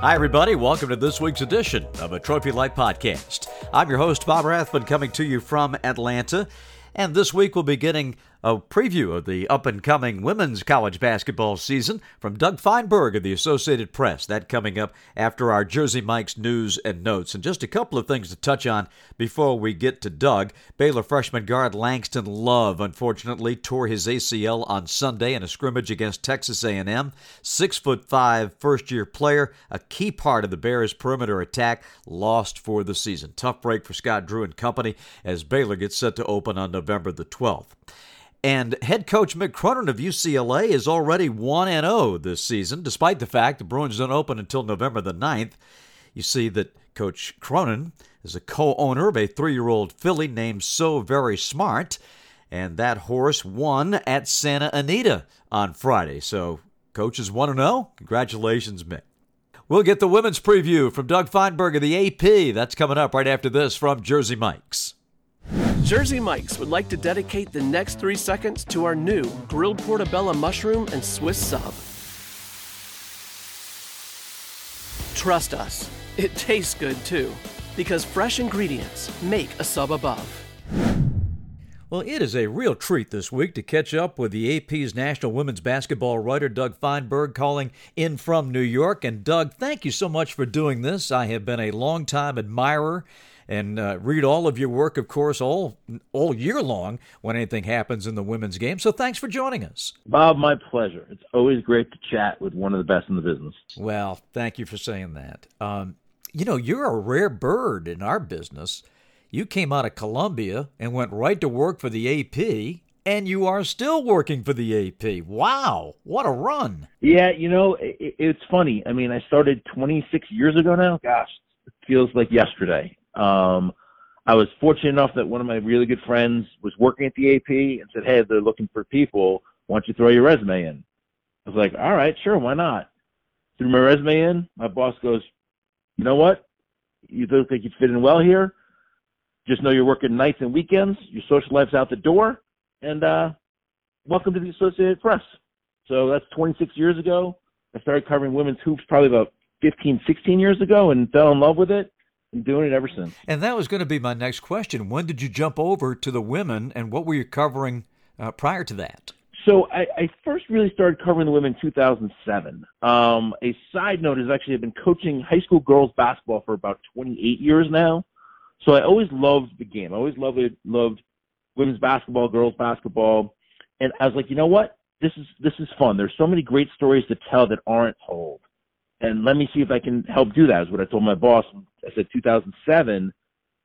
Hi, everybody. Welcome to this week's edition of a Trophy Life podcast. I'm your host, Bob Rathbun, coming to you from Atlanta. And this week we'll be getting a preview of the up and coming women's college basketball season from Doug Feinberg of the Associated Press. That coming up after our Jersey Mike's news and notes. And just a couple of things to touch on before we get to Doug. Baylor freshman guard Langston Love unfortunately tore his ACL on Sunday in a scrimmage against Texas A&M. Six foot five first year player, a key part of the Bears' perimeter attack, lost for the season. Tough break for Scott Drew and company as Baylor gets set to open on November the 12th. And head coach Mick Cronin of UCLA is already 1 0 this season, despite the fact the Bruins don't open until November the 9th. You see that Coach Cronin is a co owner of a three year old filly named So Very Smart, and that horse won at Santa Anita on Friday. So, Coach is 1 0. Congratulations, Mick. We'll get the women's preview from Doug Feinberg of the AP. That's coming up right after this from Jersey Mike's. Jersey Mike's would like to dedicate the next three seconds to our new grilled portobello mushroom and Swiss sub. Trust us, it tastes good too, because fresh ingredients make a sub above. Well, it is a real treat this week to catch up with the AP's national women's basketball writer, Doug Feinberg, calling in from New York. And, Doug, thank you so much for doing this. I have been a longtime admirer and uh, read all of your work, of course, all all year long when anything happens in the women's game. So thanks for joining us, Bob. My pleasure. It's always great to chat with one of the best in the business. Well, thank you for saying that. Um, you know, you're a rare bird in our business. You came out of Columbia and went right to work for the AP, and you are still working for the AP. Wow, what a run! Yeah, you know, it, it's funny. I mean, I started 26 years ago now. Gosh, it feels like yesterday. Um, I was fortunate enough that one of my really good friends was working at the AP and said, "Hey, they're looking for people. Why don't you throw your resume in?" I was like, "All right, sure, why not?" Threw my resume in. My boss goes, "You know what? You look like you fit in well here. Just know you're working nights and weekends. Your social life's out the door, and uh, welcome to the Associated Press." So that's 26 years ago. I started covering women's hoops probably about 15, 16 years ago, and fell in love with it been doing it ever since. And that was going to be my next question. When did you jump over to the women, and what were you covering uh, prior to that? So I, I, first really started covering the women in 2007. Um, a side note is actually I've been coaching high school girls basketball for about 28 years now. So I always loved the game. I always loved loved women's basketball, girls basketball, and I was like, you know what? This is this is fun. There's so many great stories to tell that aren't told and let me see if I can help do that. Is what I told my boss. I said 2007.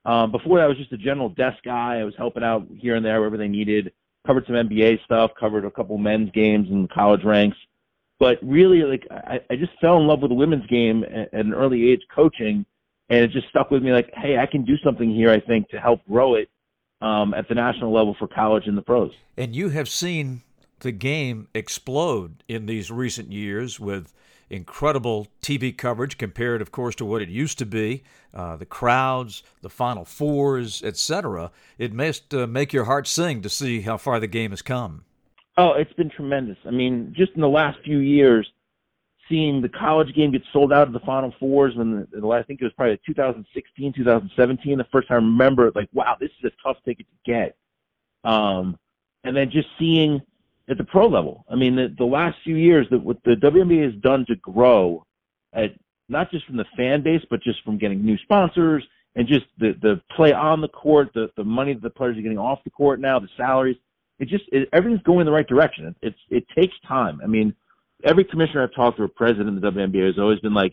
Um, before that, I was just a general desk guy. I was helping out here and there wherever they needed. Covered some NBA stuff. Covered a couple men's games and college ranks. But really, like I, I just fell in love with the women's game at, at an early age, coaching, and it just stuck with me. Like, hey, I can do something here. I think to help grow it um, at the national level for college and the pros. And you have seen the game explode in these recent years with incredible TV coverage compared, of course, to what it used to be. Uh, the crowds, the Final Fours, etc. It must uh, make your heart sing to see how far the game has come. Oh, it's been tremendous. I mean, just in the last few years, seeing the college game get sold out of the Final Fours when the, I think it was probably 2016, 2017, the first time I remember, like, wow, this is a tough ticket to get. Um, and then just seeing at the pro level. I mean, the, the last few years, that what the WNBA has done to grow, at not just from the fan base, but just from getting new sponsors and just the the play on the court, the the money that the players are getting off the court now, the salaries. It just it, everything's going in the right direction. It, it's it takes time. I mean, every commissioner I've talked to, a president of the WNBA, has always been like,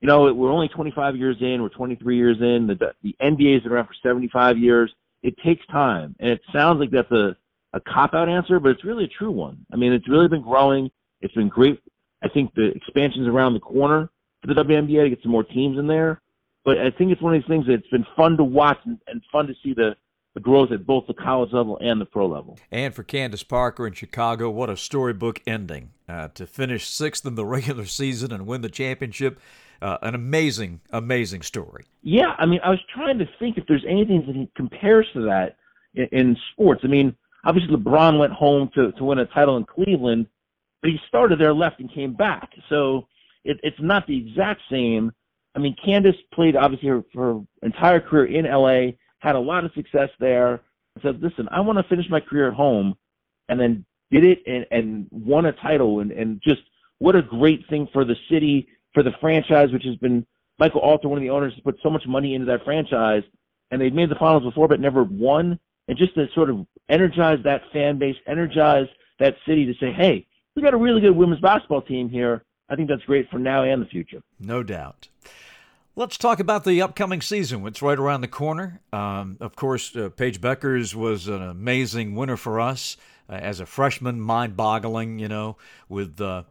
you know, we're only 25 years in, we're 23 years in. The the NBA's been around for 75 years. It takes time, and it sounds like that's a a cop out answer, but it's really a true one. I mean, it's really been growing. It's been great. I think the expansion's around the corner for the WNBA to get some more teams in there. But I think it's one of these things that's been fun to watch and, and fun to see the, the growth at both the college level and the pro level. And for Candace Parker in Chicago, what a storybook ending uh, to finish sixth in the regular season and win the championship. Uh, an amazing, amazing story. Yeah, I mean, I was trying to think if there's anything that compares to that in, in sports. I mean, obviously LeBron went home to, to win a title in Cleveland, but he started there, left, and came back. So it, it's not the exact same. I mean, Candace played obviously her, her entire career in LA, had a lot of success there. and Said, listen, I want to finish my career at home, and then did it and, and won a title, and, and just what a great thing for the city, for the franchise, which has been Michael Alter, one of the owners, has put so much money into that franchise, and they've made the finals before but never won. And just to sort of energize that fan base, energize that city to say, hey, we got a really good women's basketball team here. I think that's great for now and the future. No doubt. Let's talk about the upcoming season. It's right around the corner. Um, of course, uh, Paige Bueckers was an amazing winner for us uh, as a freshman, mind-boggling. You know, with uh,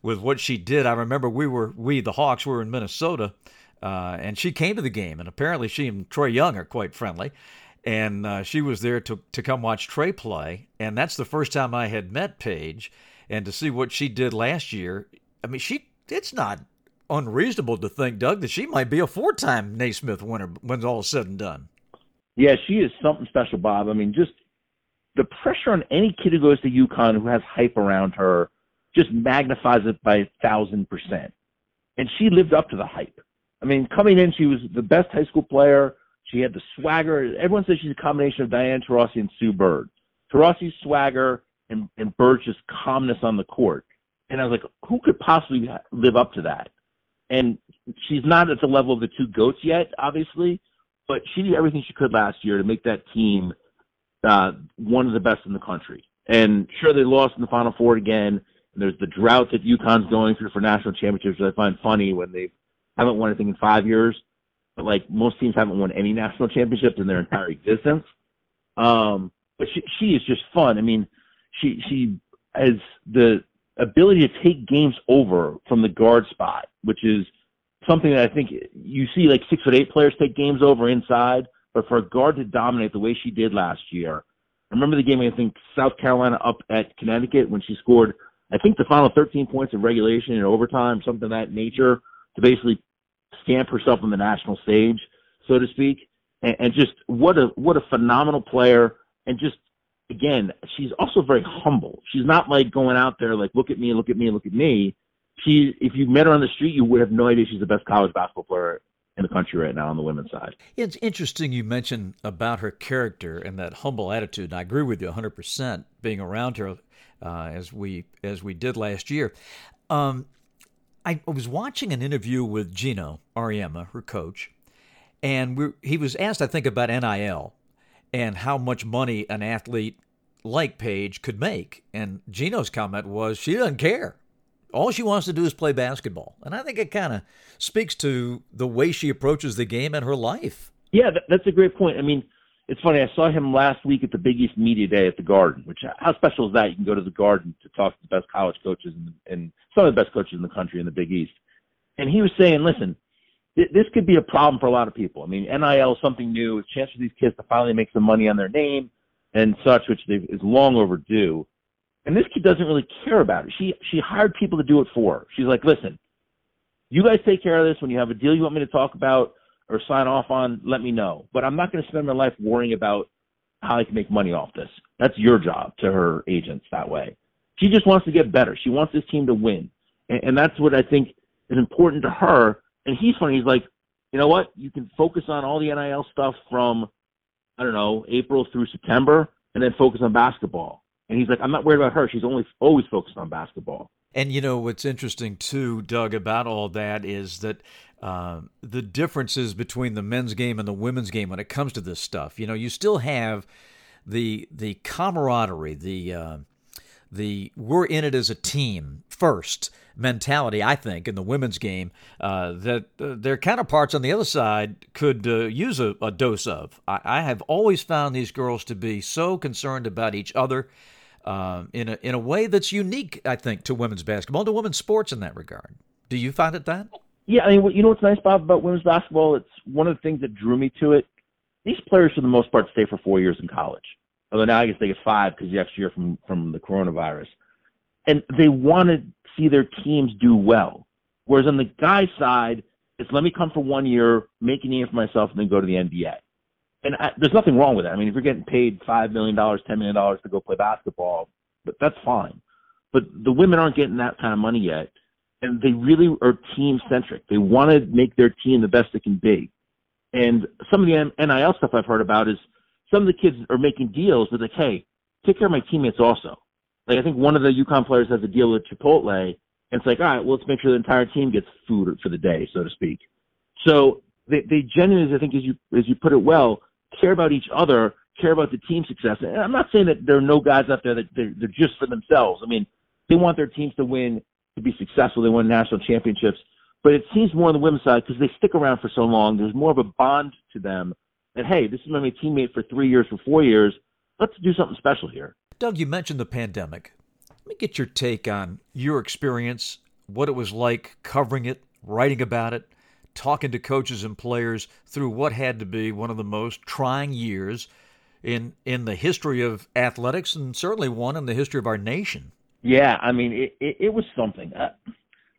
with what she did. I remember we were we the Hawks were in Minnesota, uh, and she came to the game, and apparently she and Trae Young are quite friendly. And uh, she was there to to come watch Trae play, and that's the first time I had met Paige, and to see what she did last year. I mean, she it's not unreasonable to think, Doug, that she might be a four-time Naismith winner when all is said and done. Yeah, she is something special, Bob. I mean, just the pressure on any kid who goes to UConn who has hype around her just magnifies it by a thousand percent. And she lived up to the hype. I mean, coming in, she was the best high school player. She had the swagger. Everyone says she's a combination of Diana Taurasi and Sue Bird. Taurasi's swagger and, and Bird's just calmness on the court. And I was like, who could possibly live up to that? and she's not at the level of the two goats yet, obviously, but she did everything she could last year to make that team uh, one of the best in the country. And sure, they lost in the Final Four again. And there's the drought that UConn's going through for national championships, which I find funny when they haven't won anything in five years. But like most teams haven't won any national championships in their entire existence. Um, but she she is just fun. I mean, she she has the ability to take games over from the guard spot, which is something that I think you see like six foot eight players take games over inside, but for a guard to dominate the way she did last year, I remember the game I think South Carolina up at Connecticut when she scored I think the final 13 points in regulation and overtime, something of that nature, to basically stamp herself on the national stage, so to speak. And, and just what a what a phenomenal player, and just again, she's also very humble. She's not like going out there like, look at me, look at me, look at me. She, if you met her on the street, you would have no idea she's the best college basketball player in the country right now on the women's side. It's interesting you mentioned about her character and that humble attitude. And I agree with you 100% being around her uh, as we as we did last year. Um, I was watching an interview with Geno Auriemma, her coach, and we, he was asked, I think, about NIL and how much money an athlete like Paige could make. And Geno's comment was she doesn't care. All she wants to do is play basketball. And I think it kind of speaks to the way she approaches the game and her life. Yeah, that's a great point. I mean, it's funny. I saw him last week at the Big East Media Day at the Garden. Which how special is that? You can go to the Garden to talk to the best college coaches and, and some of the best coaches in the country in the Big East. And he was saying, listen, this could be a problem for a lot of people. I mean, NIL is something new. It's a chance for these kids to finally make some money on their name and such, which is long overdue. And this kid doesn't really care about it. She she hired people to do it for her. She's like, listen, you guys take care of this. When you have a deal you want me to talk about or sign off on, let me know. But I'm not going to spend my life worrying about how I can make money off this. That's your job to her agents that way. She just wants to get better. She wants this team to win. And, and that's what I think is important to her and he's funny. He's like, you know what? You can focus on all the NIL stuff from, I don't know, April through September, and then focus on basketball. And he's like, I'm not worried about her. She's only always focused on basketball. And you know what's interesting too, Doug, about all that is that uh, the differences between the men's game and the women's game when it comes to this stuff. You know, you still have the the camaraderie, the uh, the we're in it as a team first mentality, I think, in the women's game uh, that uh, their counterparts on the other side could uh, use a, a, dose of. I, I, have always found these girls to be so concerned about each other uh, in, a, in a way that's unique, I think, to women's basketball, to women's sports in that regard. Do you find it that? Yeah, I mean, you know what's nice, Bob, about women's basketball? It's one of the things that drew me to it. These players, for the most part, stay for four years in college. Although now I guess they get five because the extra year from from the coronavirus. And they want to see their teams do well. Whereas on the guy side, it's let me come for one year, make a name for myself, and then go to the NBA. And I, there's nothing wrong with that. I mean, if you're getting paid five million dollars, ten million dollars to go play basketball, but that's fine. But the women aren't getting that kind of money yet, and they really are team centric. They want to make their team the best it can be. And some of the NIL stuff I've heard about is some of the kids are making deals with like, hey, take care of my teammates also. Like I think one of the UConn players has a deal with Chipotle, and it's like, all right, well, let's make sure the entire team gets food for the day, so to speak. So they, they genuinely, I think, as you as you put it well, care about each other, care about the team success. And I'm not saying that there are no guys out there that they're, they're just for themselves. I mean, they want their teams to win, to be successful. They won national championships. But it seems more on the women's side because they stick around for so long. There's more of a bond to them that hey, this is my teammate for three years, for four years. Let's do something special here. Doug, you mentioned the pandemic. Let me get your take on your experience, what it was like covering it, writing about it, talking to coaches and players through what had to be one of the most trying years in in the history of athletics and certainly one in the history of our nation. Yeah, I mean it it, it was something. Uh,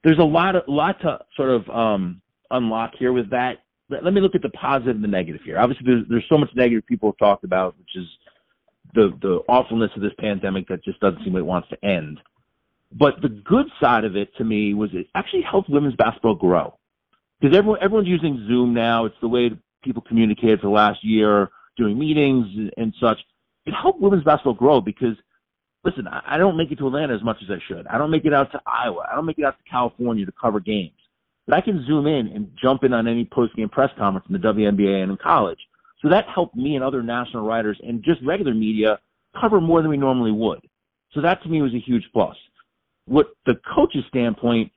there's a lot of lot to sort of um, unlock here with that. Let, let, me look at the positive and the negative here. Obviously, there's there's so much negative people have talked about, which is the the awfulness of this pandemic that just doesn't seem like it wants to end. But the good side of it to me was it actually helped women's basketball grow because everyone everyone's using Zoom now. It's the way people communicated for the last year, doing meetings and such. It helped women's basketball grow because listen, I don't make it to Atlanta as much as I should. I don't make it out to Iowa. I don't make it out to California to cover games. But I can zoom in and jump in on any post game press conference in the WNBA and in college. So that helped me and other national writers and just regular media cover more than we normally would. So that to me was a huge plus. What the coach's standpoint,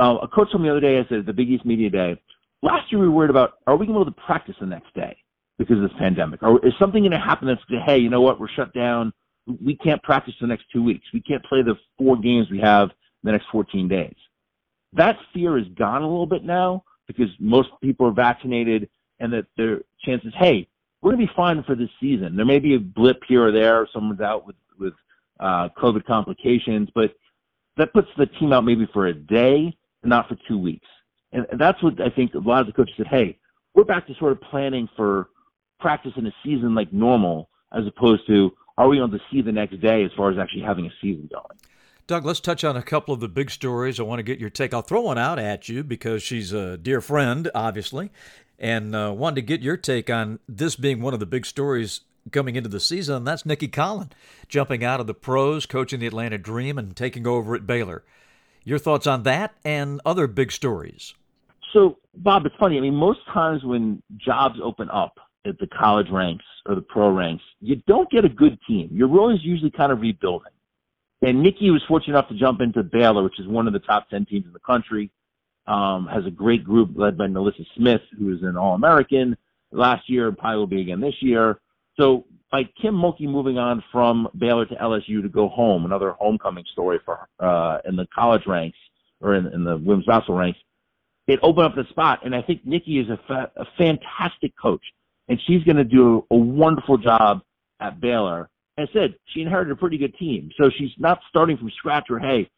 uh, a coach told me the other day, I said the Big East Media Day, last year we were worried about are we going to be able to practice the next day because of this pandemic? Or is something going to happen that's hey, you know what, we're shut down. We can't practice the next two weeks. We can't play the four games we have the next 14 days. That fear is gone a little bit now because most people are vaccinated and that their chances, hey, we're going to be fine for this season. There may be a blip here or there. Someone's out with, with uh, COVID complications, but that puts the team out maybe for a day, not for two weeks. And that's what I think a lot of the coaches said, hey, we're back to sort of planning for practice in a season like normal as opposed to are we on to see the next day as far as actually having a season going. Doug, let's touch on a couple of the big stories. I want to get your take. I'll throw one out at you because she's a dear friend, obviously, and uh, wanted to get your take on this being one of the big stories coming into the season, and that's Nicki Collen jumping out of the pros, coaching the Atlanta Dream, and taking over at Baylor. Your thoughts on that and other big stories? So, Bob, it's funny. I mean, most times when jobs open up at the college ranks or the pro ranks, you don't get a good team. You're always usually kind of rebuilding. And Nicki was fortunate enough to jump into Baylor, which is one of the top 10 teams in the country. Um, has a great group led by NaLyssa Smith, who is an All American last year, probably will be again this year. So by Kim Mulkey moving on from Baylor to LSU to go home, another homecoming story for uh, in the college ranks or in, in the women's basketball ranks, it opened up the spot. And I think Nicki is a, fa- a fantastic coach, and she's going to do a wonderful job at Baylor. I said she inherited a pretty good team, so she's not starting from scratch. Or hey,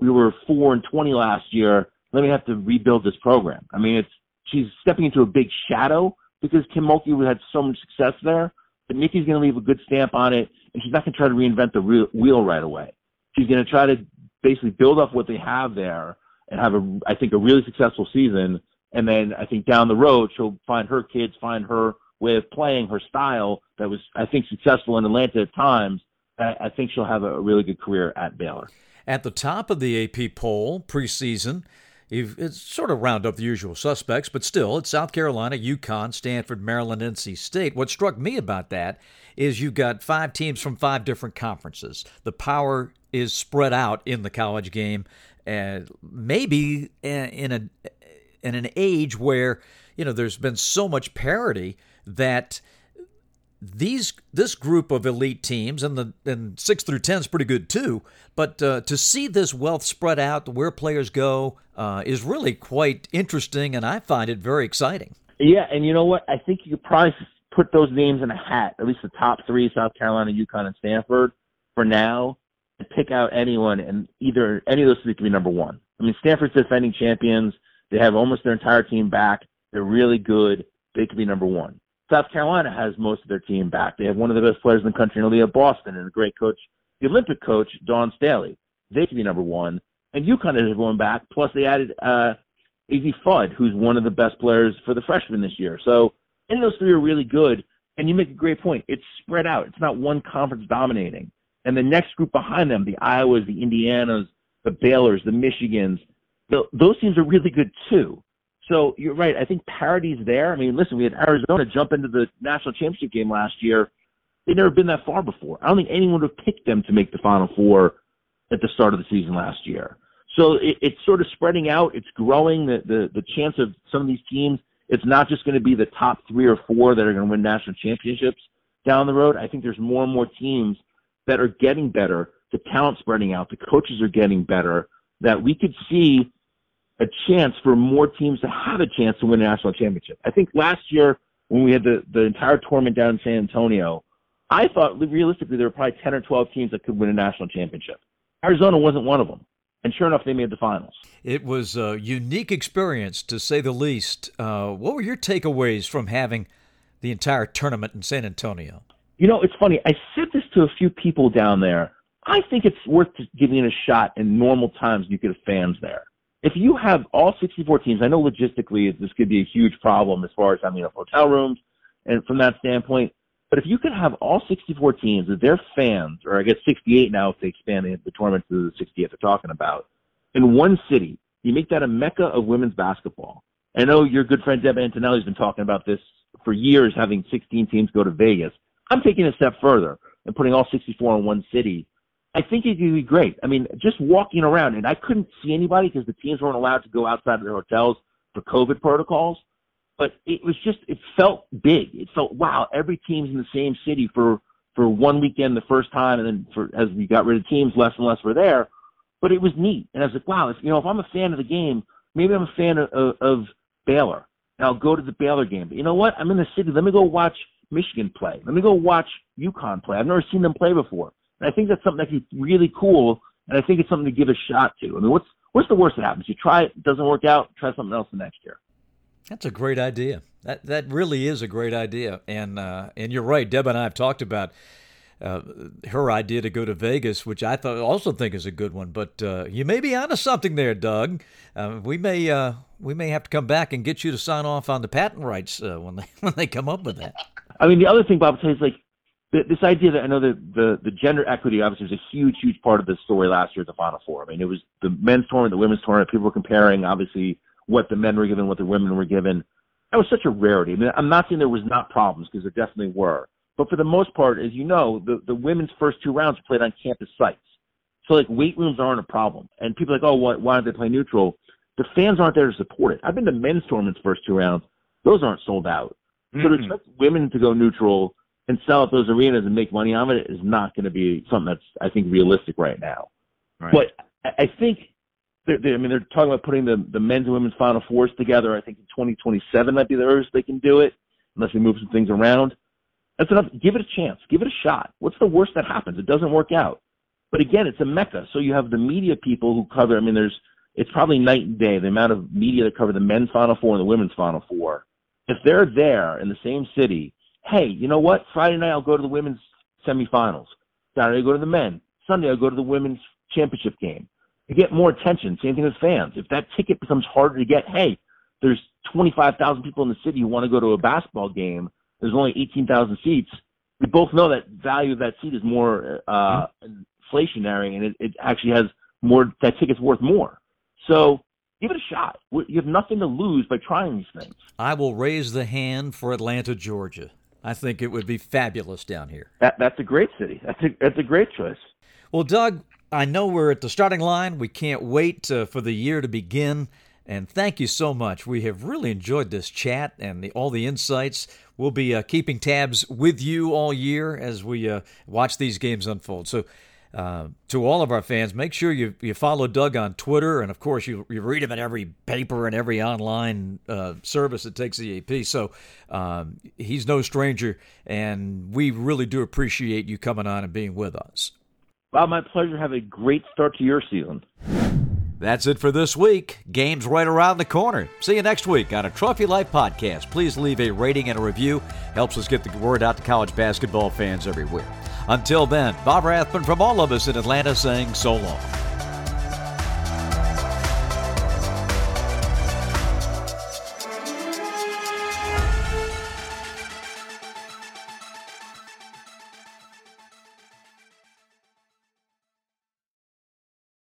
we were four and twenty last year. Let me have to rebuild this program. I mean, it's she's stepping into a big shadow because Kim Mulkey had so much success there. But Nicki's going to leave a good stamp on it, and she's not going to try to reinvent the wheel right away. She's going to try to basically build up what they have there and have a, I think, a really successful season. And then I think down the road she'll find her kids, find her of playing, her style that was, I think, successful in Atlanta at times. I think she'll have a really good career at Baylor. At the top of the AP poll preseason, it's sort of round up the usual suspects, but still, it's South Carolina, UConn, Stanford, Maryland, NC State. What struck me about that is you've got five teams from five different conferences. The power is spread out in the college game, and maybe in a in an age where you know there's been so much parity that these this group of elite teams and the and six through ten is pretty good too. But uh, to see this wealth spread out where players go uh, is really quite interesting, and I find it very exciting. Yeah, and you know what? I think you could probably put those names in a hat. At least the top three: South Carolina, UConn, and Stanford. For now, and pick out anyone, and either any of those three could be number one. I mean, Stanford's defending champions. They have almost their entire team back. They're really good. They could be number one. South Carolina has most of their team back. They have one of the best players in the country, Aliyah Boston, and a great coach, the Olympic coach, Dawn Staley. They could be number one. and UConn is going back. Plus, they added uh, Azzi Fudd, who's one of the best players for the freshmen this year. So, and those three are really good. And you make a great point. It's spread out. It's not one conference dominating. And the next group behind them, the Iowas, the Indianas, the Baylors, the Michigans, the, those teams are really good too. So you're right. I think parity's there. I mean, listen, we had Arizona jump into the national championship game last year. They'd never been that far before. I don't think anyone would have picked them to make the Final Four at the start of the season last year. So it, it's sort of spreading out. It's growing. The, the the chance of some of these teams. It's not just going to be the top three or four that are going to win national championships down the road. I think there's more and more teams that are getting better. The talent spreading out. The coaches are getting better. That we could see a chance for more teams to have a chance to win a national championship. I think last year when we had the, the entire tournament down in San Antonio, I thought realistically there were probably 10 or 12 teams that could win a national championship. Arizona wasn't one of them. And sure enough, they made the finals. It was a unique experience, to say the least. Uh, what were your takeaways from having the entire tournament in San Antonio? You know, it's funny. I said this to a few people down there. I think it's worth giving it a shot in normal times you get fans there if you have all 64 teams, I know logistically this could be a huge problem as far as having enough hotel rooms and from that standpoint. But if you could have all 64 teams with their fans, or I guess 68 now if they expand the, tournament to the 68 they're talking about, in one city, you make that a mecca of women's basketball. I know your good friend Deb Antonelli has been talking about this for years, having 16 teams go to Vegas. I'm taking a step further and putting all 64 in one city I think it could be great. I mean, just walking around, and I couldn't see anybody because the teams weren't allowed to go outside of their hotels for COVID protocols. But it was just, it felt big. It felt, wow, every team's in the same city for, for one weekend the first time, and then for, as we got rid of teams, less and less were there. But it was neat. And I was like, wow, if, you know, if I'm a fan of the game, maybe I'm a fan of, of, of Baylor, and I'll go to the Baylor game. But you know what? I'm in the city. Let me go watch Michigan play. Let me go watch UConn play. I've never seen them play before. And I think that's something that could be really cool, and I think it's something to give a shot to. I mean, what's what's the worst that happens? You try it, doesn't work out, try something else the next year. That's a great idea. That that really is a great idea, and uh, and you're right. Deb and I have talked about. Uh, her idea to go to Vegas, which I thought also think is a good one. But uh, you may be onto something there, Doug. Uh, we may uh, we may have to come back and get you to sign off on the patent rights uh, when they when they come up with that. I mean, the other thing Bob says, like this idea that I know that the, the gender equity obviously was a huge, huge part of the story last year at the Final Four. I mean, it was the men's tournament, the women's tournament. People were comparing, obviously, what the men were given, what the women were given. That was such a rarity. I mean, I'm not saying there was not problems because there definitely were. But for the most part, as you know, the, the women's first two rounds are played on campus sites. So, like, weight rooms aren't a problem. And people are like, oh, why, why don't they play neutral? The fans aren't there to support it. I've been to men's tournaments first two rounds. Those aren't sold out. Mm-hmm. So to expect women to go neutral and sell at those arenas and make money on it is not going to be something that's I think realistic right now. Right. But I think they're, they're, I mean they're talking about putting the the men's and women's final fours together. I think in 2027 might be the earliest they can do it, unless we move some things around. That's enough. Give it a chance. Give it a shot. What's the worst that happens? It doesn't work out. But again, it's a mecca. So you have the media people who cover. I mean, there's it's probably night and day the amount of media that cover the men's final four and the women's final four. If they're there in the same city hey, you know what? Friday night I'll go to the women's semifinals. Saturday I'll go to the men. Sunday I'll go to the women's championship game. To get more attention. Same thing with fans. If that ticket becomes harder to get, hey, there's 25,000 people in the city who want to go to a basketball game. There's only 18,000 seats. We both know that value of that seat is more uh, inflationary, and it, it actually has more. That ticket's worth more. So give it a shot. You have nothing to lose by trying these things. I will raise the hand for Atlanta, Georgia. I think it would be fabulous down here. That, that's a great city. That's a, that's a great choice. Well, Doug, I know we're at the starting line. We can't wait uh, for the year to begin. And thank you so much. We have really enjoyed this chat and the, all the insights. We'll be uh, keeping tabs with you all year as we uh, watch these games unfold. So uh, to all of our fans, make sure you, you follow Doug on Twitter, and of course you, you read him in every paper and every online uh, service that takes the AP. So um, he's no stranger, and we really do appreciate you coming on and being with us. Well, my pleasure. Have a great start to your season. That's it for this week. Games right around the corner. See you next week on a Trophy Life podcast. Please leave a rating and a review. Helps us get the word out to college basketball fans everywhere. Until then, Bob Rathbun from all of us in Atlanta saying so long.